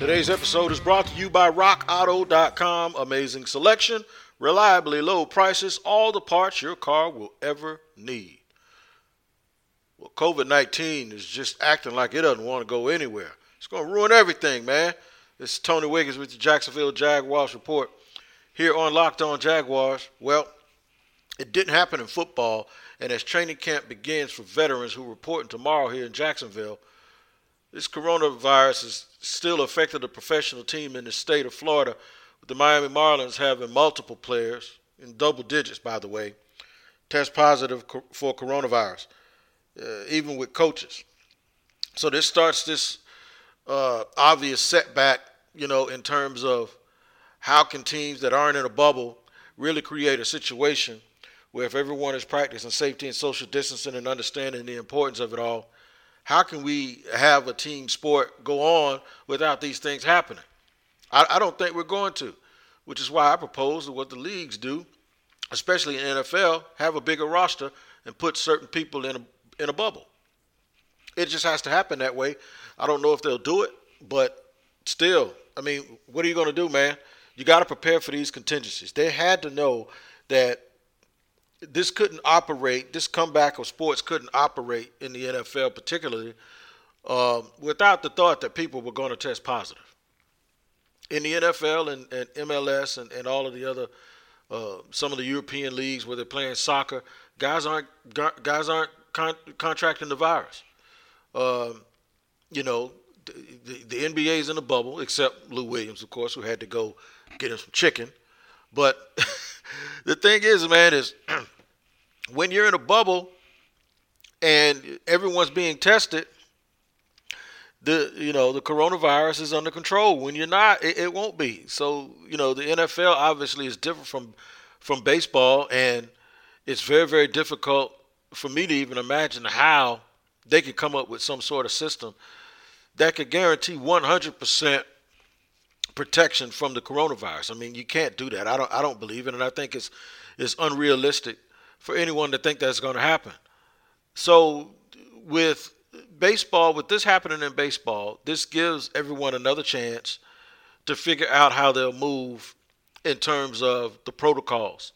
Today's episode is brought to you by RockAuto.com. Amazing selection, reliably low prices, all the parts your car will ever need. Well, COVID 19 is just acting like it doesn't want to go anywhere. It's going to ruin everything, man. This is Tony Wiggins with the Jacksonville Jaguars report here on Locked On Jaguars. Well, it didn't happen in football, and as training camp begins for veterans who are reporting tomorrow here in Jacksonville, this coronavirus has still affected the professional team in the state of Florida, with the Miami Marlins having multiple players, in double digits, by the way, test positive for coronavirus, uh, even with coaches. So this starts this uh, obvious setback, you know, in terms of how can teams that aren't in a bubble really create a situation where if everyone is practicing safety and social distancing and understanding the importance of it all, how can we have a team sport go on without these things happening? I, I don't think we're going to, which is why I propose that what the leagues do, especially in NFL, have a bigger roster and put certain people in a, in a bubble. It just has to happen that way. I don't know if they'll do it, but still, I mean, what are you going to do, man? You got to prepare for these contingencies. They had to know that this couldn't operate, this comeback of sports couldn't operate in the NFL, particularly um, without the thought that people were going to test positive. In the NFL and, and MLS and, and, all of the other, uh, some of the European leagues where they're playing soccer, guys aren't guys aren't con- contracting the virus. Um, you know, the, the, the NBA's in a bubble, except Lou Williams, of course, who had to go get him some chicken. But the thing is, man, is when you're in a bubble and everyone's being tested, the you know the coronavirus is under control. When you're not, it, it won't be. So you know the NFL obviously is different from from baseball, and it's very very difficult for me to even imagine how they could come up with some sort of system that could guarantee 100% protection from the coronavirus. I mean, you can't do that. I don't I don't believe it and I think it's it's unrealistic for anyone to think that's going to happen. So with baseball, with this happening in baseball, this gives everyone another chance to figure out how they'll move in terms of the protocols,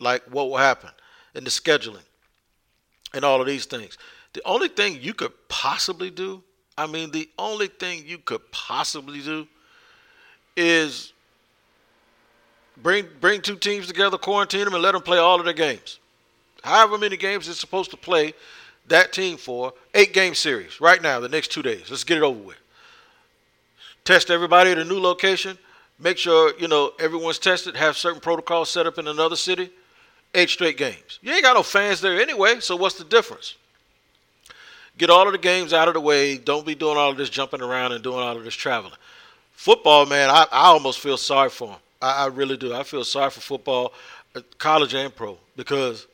like what will happen and the scheduling and all of these things. The only thing you could possibly do, I mean, the only thing you could possibly do is bring bring two teams together, quarantine them, and let them play all of their games. However many games they're supposed to play that team for, eight game series right now, the next two days. Let's get it over with. Test everybody at a new location. Make sure you know everyone's tested. Have certain protocols set up in another city. Eight straight games. You ain't got no fans there anyway, so what's the difference? Get all of the games out of the way. Don't be doing all of this jumping around and doing all of this traveling football, man, I, I almost feel sorry for him. I, I really do. I feel sorry for football, uh, college and pro, because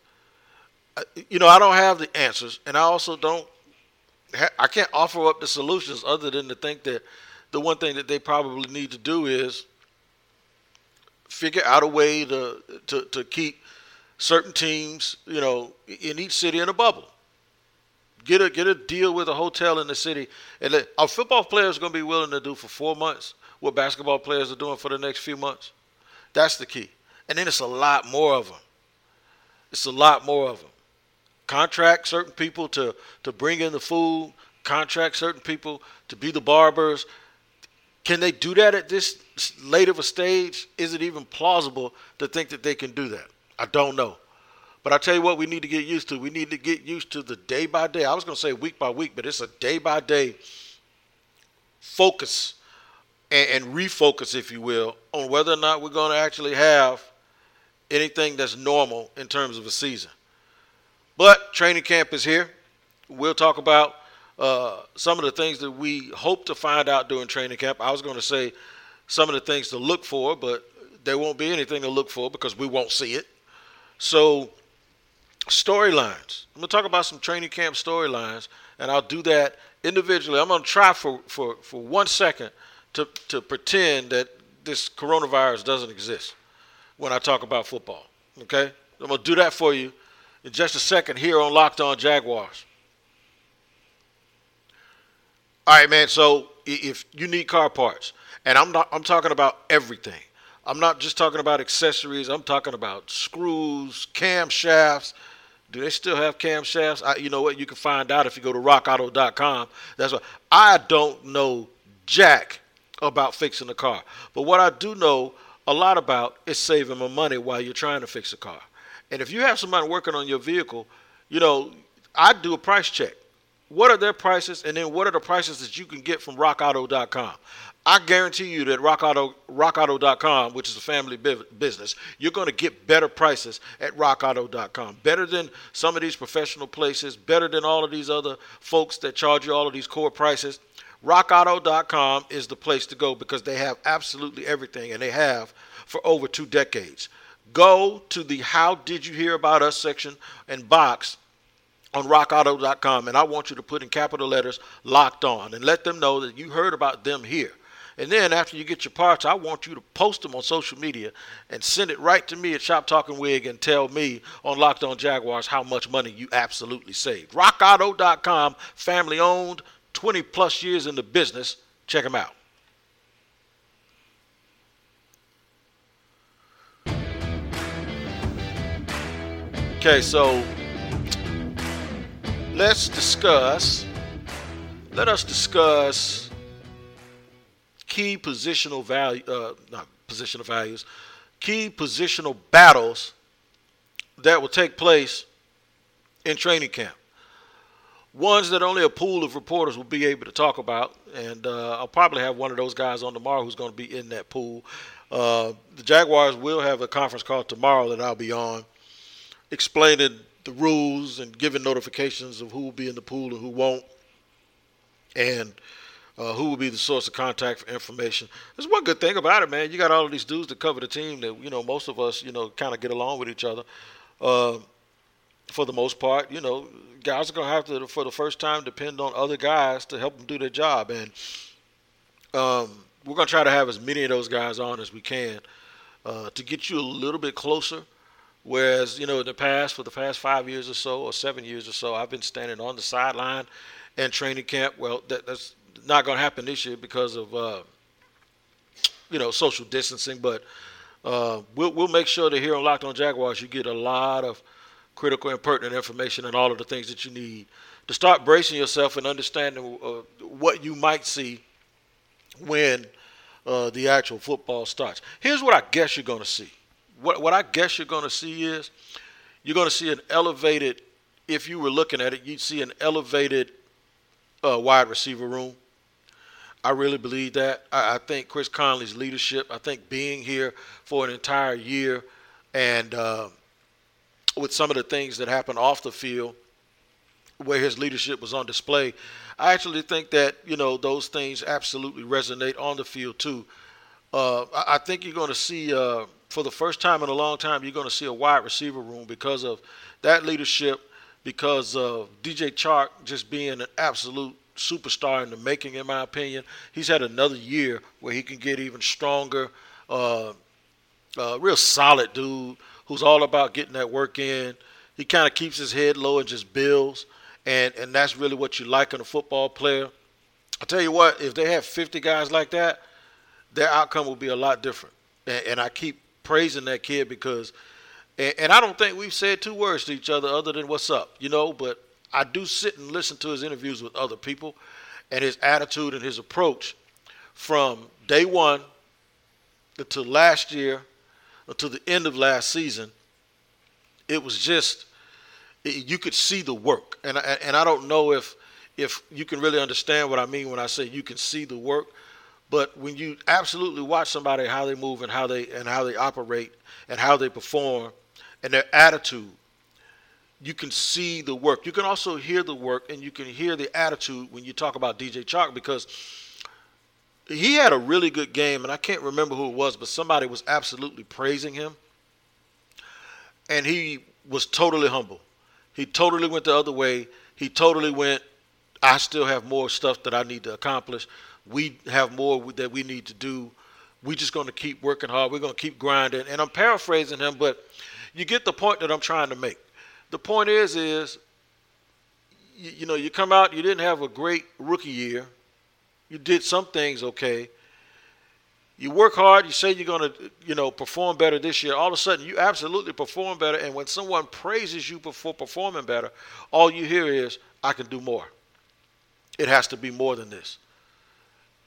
uh, you know I don't have the answers, and I also don't. I can't offer up the solutions other than to think that the one thing that they probably need to do is figure out a way to to, to keep certain teams, you know, in each city in a bubble. Get a get a deal with a hotel in the city, and let, are football players going to be willing to do for four months what basketball players are doing for the next few months? That's the key. And then it's a lot more of them. It's a lot more of them. Contract certain people to to bring in the food. Contract certain people to be the barbers. Can they do that at this late of a stage? Is it even plausible to think that they can do that? I don't know. But I tell you what, we need to get used to. We need to get used to the day by day. I was going to say week by week, but it's a day by day focus and, and, refocus, if you will, on whether or not we're going to actually have anything that's normal in terms of a season. But training camp is here. We'll talk about uh, some of the things that we hope to find out during training camp. I was going to say some of the things to look for, but there won't be anything to look for because we won't see it. So storylines. I'm gonna talk about some training camp storylines, and I'll do that individually. I'm gonna try for, for, for one second to, to pretend that this coronavirus doesn't exist when I talk about football. Okay? I'm gonna do that for you in just a second here on Locked On Jaguars. All right, man. So if you need car parts, And I'm not I'm talking about everything. I'm not just talking about accessories. I'm talking about screws, camshafts. Do they still have camshafts? I, you know what? You can find out if you go to rockauto.com. That's what I don't know jack about fixing a car. But what I do know a lot about is saving my money while you're trying to fix a car. And if you have somebody working on your vehicle, you know, I do a price check. What are their prices? And then what are the prices that you can get from rockauto.com? I guarantee you that rockauto, rockauto.com, which is a family business, you're going to get better prices at rockauto.com. Better than some of these professional places, better than all of these other folks that charge you all of these core prices. RockAuto.com is the place to go because they have absolutely everything, and they have for over two decades. Go to the How Did You Hear About Us section and box on rockauto.com, and I want you to put in capital letters locked on and let them know that you heard about them here. And then after you get your parts, I want you to post them on social media and send it right to me at Shop Talking Wig and tell me on Locked On Jaguars how much money you absolutely saved. RockAuto.com, family owned, 20 plus years in the business. Check them out. Okay, so let's discuss. Let us discuss key positional value, uh, not positional values, key positional battles that will take place in training camp ones that only a pool of reporters will be able to talk about. And uh, I'll probably have one of those guys on tomorrow who's going to be in that pool. Uh, the Jaguars will have a conference call tomorrow that I'll be on, explaining the rules and giving notifications of who will be in the pool and who won't, and uh, who will be the source of contact for information. There's one good thing about it, man. You got all of these dudes that cover the team that you know most of us, you know, kind of get along with each other. Uh, for the most part, you know, guys are going to have to, for the first time, depend on other guys to help them do their job. And um, we're going to try to have as many of those guys on as we can uh, to get you a little bit closer. Whereas, you know, in the past, for the past five years or so, or seven years or so, I've been standing on the sideline and training camp. Well, that, that's not going to happen this year because of, uh, you know, social distancing. But uh, we'll, we'll make sure that here on Locked On Jaguars, you get a lot of – critical and pertinent information and all of the things that you need to start bracing yourself and understanding uh, what you might see when uh, the actual football starts. Here's what I guess you're going to see. What, what I guess you're going to see is you're going to see an elevated, if you were looking at it, you'd see an elevated uh, wide receiver room. I really believe that. I, I, think Chris Conley's leadership, I think being here for an entire year and uh, with some of the things that happened off the field where his leadership was on display. I actually think that, you know, those things absolutely resonate on the field too. Uh, I think you're going to see, uh, for the first time in a long time, you're going to see a wide receiver room because of that leadership, because of DJ Chark just being an absolute superstar in the making, in my opinion. He's had another year where he can get even stronger. Uh, uh real solid dude who's all about getting that work in. He kind of keeps his head low and just builds, and and that's really what you like in a football player. I tell you what, if they have 50 guys like that, their outcome will be a lot different. And, and I keep praising that kid because, and, and I don't think we've said two words to each other other than "What's up," you know. But I do sit and listen to his interviews with other people, and his attitude and his approach from day one to last year until the end of last season, it was just you could see the work, and I, and I don't know if if you can really understand what I mean when I say you can see the work, but when you absolutely watch somebody how they move and how they and how they operate and how they perform and their attitude, you can see the work. You can also hear the work and you can hear the attitude when you talk about DJ Chark because he had a really good game, and I can't remember who it was, but somebody was absolutely praising him. And he was totally humble. He totally went the other way. He totally went, I still have more stuff that I need to accomplish. We have more that we need to do. We're just going to keep working hard. We're going to keep grinding. And I'm paraphrasing him, but you get the point that I'm trying to make. The point is, is you, you know, you come out, you didn't have a great rookie year you did some things okay, You work hard. You say you're going to, you know, perform better this year. All of a sudden, you absolutely perform better. And when someone praises you for performing better, all you hear is, "I can do more." It has to be more than this.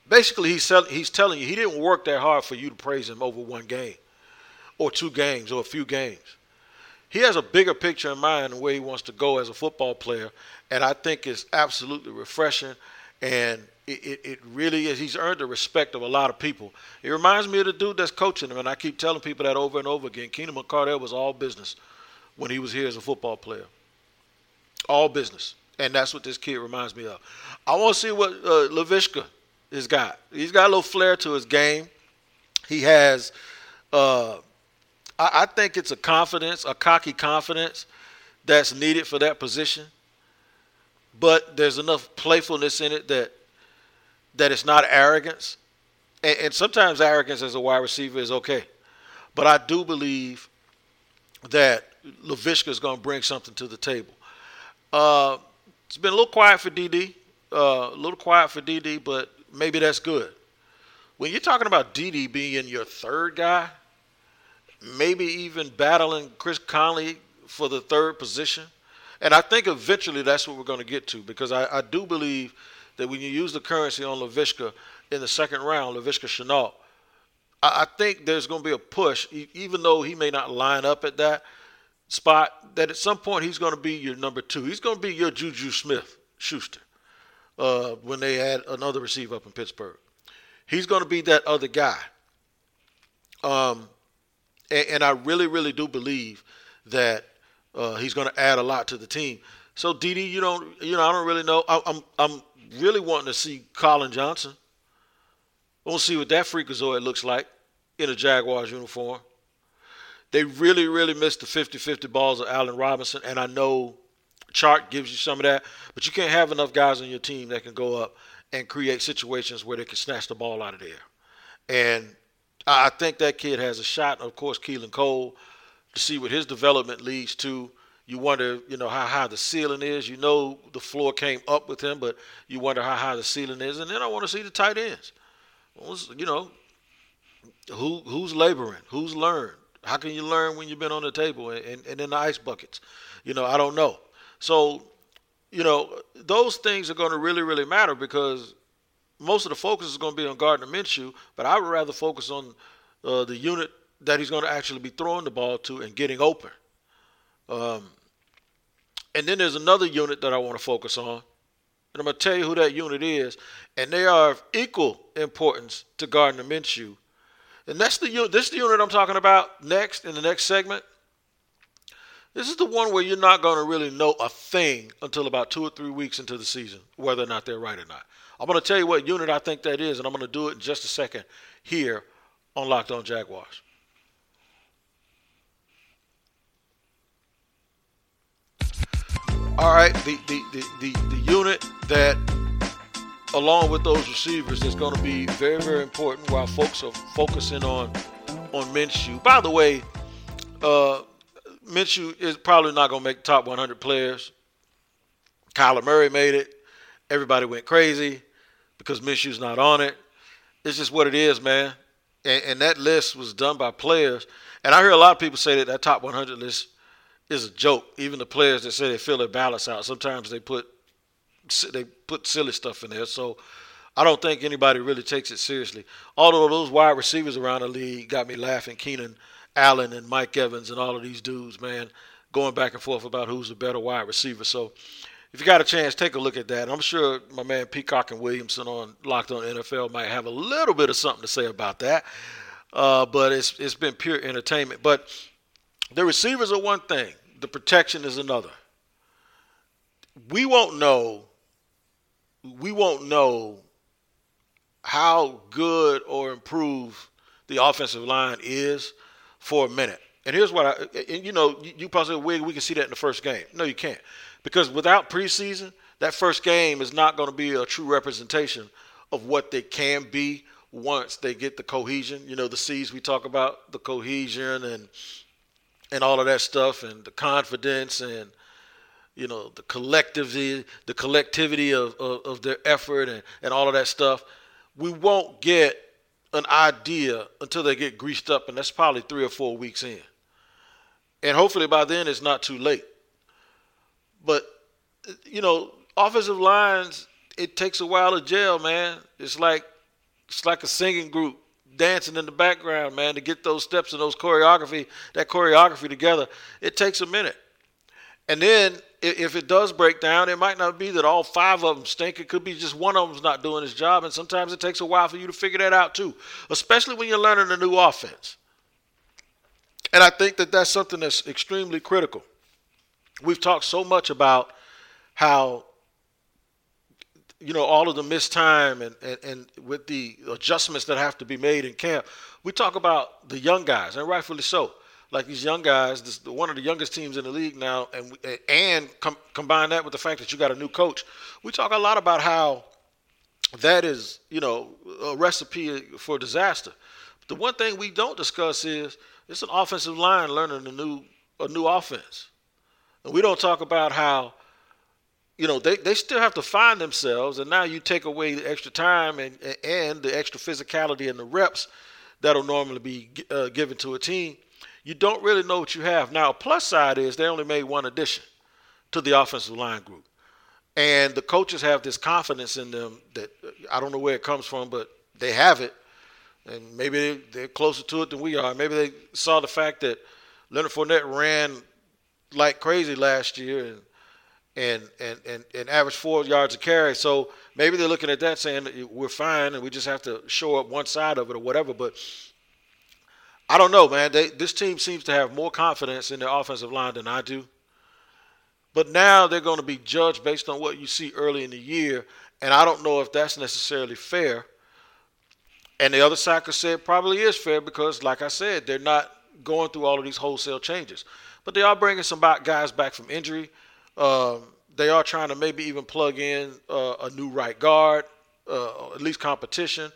Basically, he's, he's telling you he didn't work that hard for you to praise him over one game or two games or a few games. He has a bigger picture in mind where he wants to go as a football player, and I think it's absolutely refreshing, and it, it, it really is. He's earned the respect of a lot of people. It reminds me of the dude that's coaching him, and I keep telling people that over and over again. Keenan McCardell was all business when he was here as a football player. All business. And that's what this kid reminds me of. I want to see what uh, Laviska has got. He's got a little flair to his game. He has, uh, I, I think it's a confidence, a cocky confidence that's needed for that position. But there's enough playfulness in it that that it's not arrogance. And, and sometimes arrogance as a wide receiver is okay. But I do believe that Laviska is going to bring something to the table. Uh, it's been a little quiet for DD, uh, a little quiet for DD, but maybe that's good. When you're talking about DD being your third guy, maybe even battling Chris Conley for the third position, and I think eventually that's what we're going to get to because I, I do believe that when you use the currency on Laviska in the second round, Laviska Shenault, I, I think there's going to be a push, even though he may not line up at that – spot that at some point he's going to be your number two. He's going to be your Juju Smith Schuster uh, when they add another receiver up in Pittsburgh. He's going to be that other guy. Um, and, and I really, really do believe that uh, he's going to add a lot to the team. So DD, you don't, you know, I don't really know. I, I'm, I'm really wanting to see Collin Johnson. To see what that freakazoid looks like in a Jaguars uniform. They really, really missed the 50 50 balls of Allen Robinson. And I know Chark gives you some of that, but you can't have enough guys on your team that can go up and create situations where they can snatch the ball out of there. And I think that kid has a shot. Of course, Keelan Cole, to see what his development leads to. You wonder, you know, how high the ceiling is. You know, the floor came up with him, but you wonder how high the ceiling is. And then I want to see the tight ends. You know, who who's laboring, who's learned, how can you learn when you've been on the table and, and in the ice buckets? You know, I don't know. So, you know, those things are going to really, really matter because most of the focus is going to be on Gardner Minshew, but I would rather focus on uh, the unit that he's going to actually be throwing the ball to and getting open. Um, and then there's another unit that I want to focus on. And I'm going to tell you who that unit is. And they are of equal importance to Gardner Minshew and that's the unit. This is the unit I'm talking about next in the next segment. This is the one where you're not going to really know a thing until about two or three weeks into the season, whether or not they're right or not. I'm going to tell you what unit I think that is, and I'm going to do it in just a second here on Locked On Jaguars. All right, the, the, the, the, the unit that along with those receivers is going to be very, very important while folks are focusing on on Minshew. By the way, uh, Minshew is probably not going to make the top 100 players. Kyler Murray made it. Everybody went crazy because Minshew's not on it. It's just what it is, man. And, and that list was done by players. And I hear a lot of people say that that top 100 list is a joke. Even the players that say they fill their ballots out, sometimes they put they put silly stuff in there. So I don't think anybody really takes it seriously. Although those wide receivers around the league got me laughing. Keenan Allen and Mike Evans and all of these dudes, man, going back and forth about who's the better wide receiver. So if you got a chance, take a look at that. I'm sure my man Peacock and Williamson on Locked On NFL might have a little bit of something to say about that. Uh, but it's it's been pure entertainment. But the receivers are one thing, the protection is another. We won't know we won't know how good or improved the offensive line is for a minute. And here's what I, and you know, you, probably say, we can see that in the first game. No, you can't. Because without preseason, that first game is not going to be a true representation of what they can be once they get the cohesion. You know, the C's we talk about, the cohesion and and all of that stuff and the confidence and you know, the collectivity, the collectivity of, of, of, their effort and, and all of that stuff, we won't get an idea until they get greased up, and that's probably three or four weeks in. And hopefully by then it's not too late. But, you know, offensive lines, it takes a while to gel, man. It's like it's like a singing group dancing in the background, man, to get those steps and those choreography, that choreography together. It takes a minute. And then if it does break down, it might not be that all five of them stink. It could be just one of them's not doing his job. And sometimes it takes a while for you to figure that out too, especially when you're learning a new offense. And I think that that's something that's extremely critical. We've talked so much about how you know all of the missed time and, and, and with the adjustments that have to be made in camp. We talk about the young guys, and rightfully so like these young guys, this one of the youngest teams in the league now, and and com- combine that with the fact that you got a new coach. We talk a lot about how that is, you know, a recipe for disaster. But the one thing we don't discuss is it's an offensive line learning a new a new offense, and we don't talk about how. You know they, they still have to find themselves, and now you take away the extra time and and the extra physicality and the reps that'll normally be uh, given to a team you don't really know what you have. Now, plus side is they only made one addition to the offensive line group. And the coaches have this confidence in them that I don't know where it comes from, but they have it. And maybe they're closer to it than we are. Maybe they saw the fact that Leonard Fournette ran like crazy last year and and and and, and averaged four yards a carry. So maybe they're looking at that saying we're fine and we just have to show up one side of it or whatever. But I don't know, man. They, this team seems to have more confidence in their offensive line than I do. But now they're going to be judged based on what you see early in the year, and I don't know if that's necessarily fair. And the other side could say it probably is fair because, like I said, they're not going through all of these wholesale changes. But they are bringing some guys back from injury. Um, they are trying to maybe even plug in uh, a new right guard, uh, at least competition.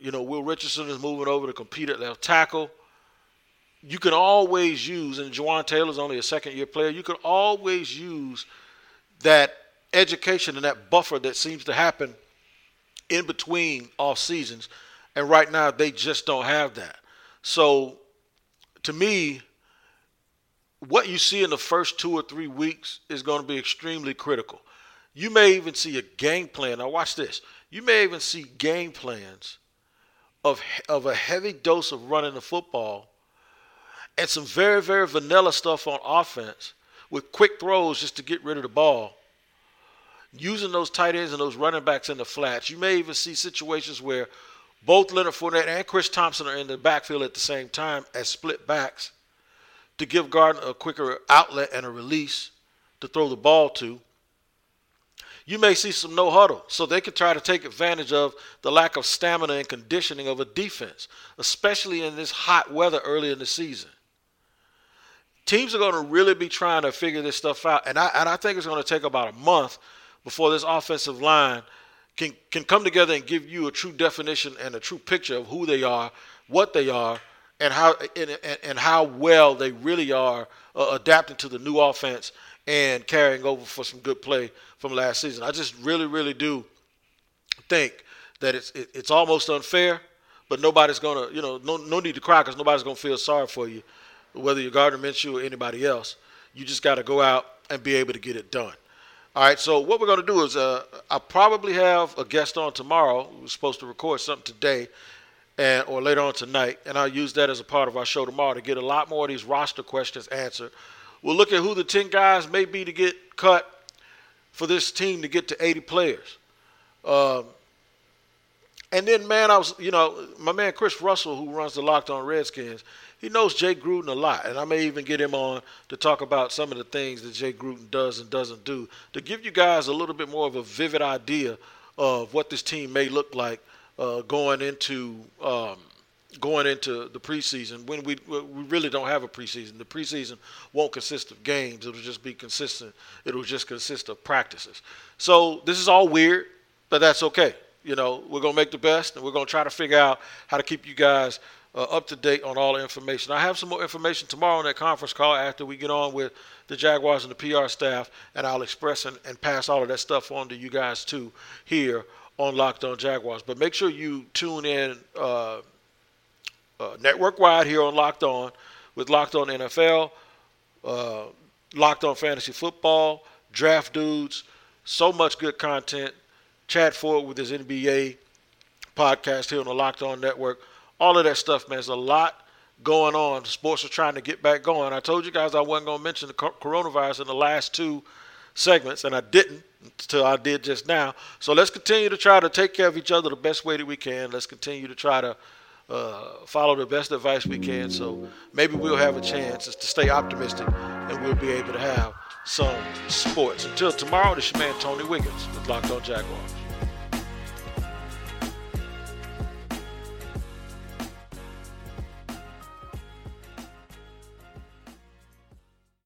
You know, Will Richardson is moving over to compete at left tackle you can always use, and Jawaan Taylor's only a second year player, you can always use that education and that buffer that seems to happen in between off seasons. And right now, they just don't have that. So, to me, what you see in the first two or three weeks is going to be extremely critical. You may even see a game plan. Now, watch this. You may even see game plans of, of a heavy dose of running the football and some very, very vanilla stuff on offense with quick throws just to get rid of the ball. Using those tight ends and those running backs in the flats. You may even see situations where both Leonard Fournette and Chris Thompson are in the backfield at the same time as split backs to give Gardner a quicker outlet and a release to throw the ball to. You may see some no huddle, so they could try to take advantage of the lack of stamina and conditioning of a defense, especially in this hot weather early in the season teams are going to really be trying to figure this stuff out, and I and I think it's going to take about a month before this offensive line can can come together and give you a true definition and a true picture of who they are, what they are, and how and, and how well they really are uh, adapting to the new offense and carrying over for some good play from last season. I just really, really do think that it's it, it's almost unfair, but nobody's gonna you know no no need to cry because nobody's gonna feel sorry for you whether you're Gardner Minshew or anybody else. You just got to go out and be able to get it done. All right, so what we're going to do is uh, I'll probably have a guest on tomorrow. We're supposed to record something today and or later on tonight, and I'll use that as a part of our show tomorrow to get a lot more of these roster questions answered. We'll look at who the 10 guys may be to get cut for this team to get to 80 players. Um, and then, man, I was, you know, my man Chris Russell, who runs the Locked On Redskins, he knows Jay Gruden a lot, and I may even get him on to talk about some of the things that Jay Gruden does and doesn't do to give you guys a little bit more of a vivid idea of what this team may look like uh, going into um, going into the preseason when we we really don't have a preseason. The preseason won't consist of games; it'll just be consistent. It'll just consist of practices. So this is all weird, but that's okay. You know, we're gonna make the best, and we're gonna try to figure out how to keep you guys uh, up to date on all the information. I have some more information tomorrow on that conference call after we get on with the Jaguars and the PR staff, and I'll express and, and pass all of that stuff on to you guys too here on Locked On Jaguars. But make sure you tune in uh, uh, network wide here on Locked On with Locked On NFL, uh, Locked On Fantasy Football, Draft Dudes. So much good content. Chad Ford with his NBA podcast here on the Locked On Network. All of that stuff, man. There's a lot going on. Sports are trying to get back going. I told you guys I wasn't going to mention the coronavirus in the last two segments, and I didn't until I did just now. So let's continue to try to take care of each other the best way that we can. Let's continue to try to uh, follow the best advice we can. So maybe we'll have a chance to stay optimistic and we'll be able to have some sports. Until tomorrow, this is your man Tony Wiggins with Locked On Jaguars.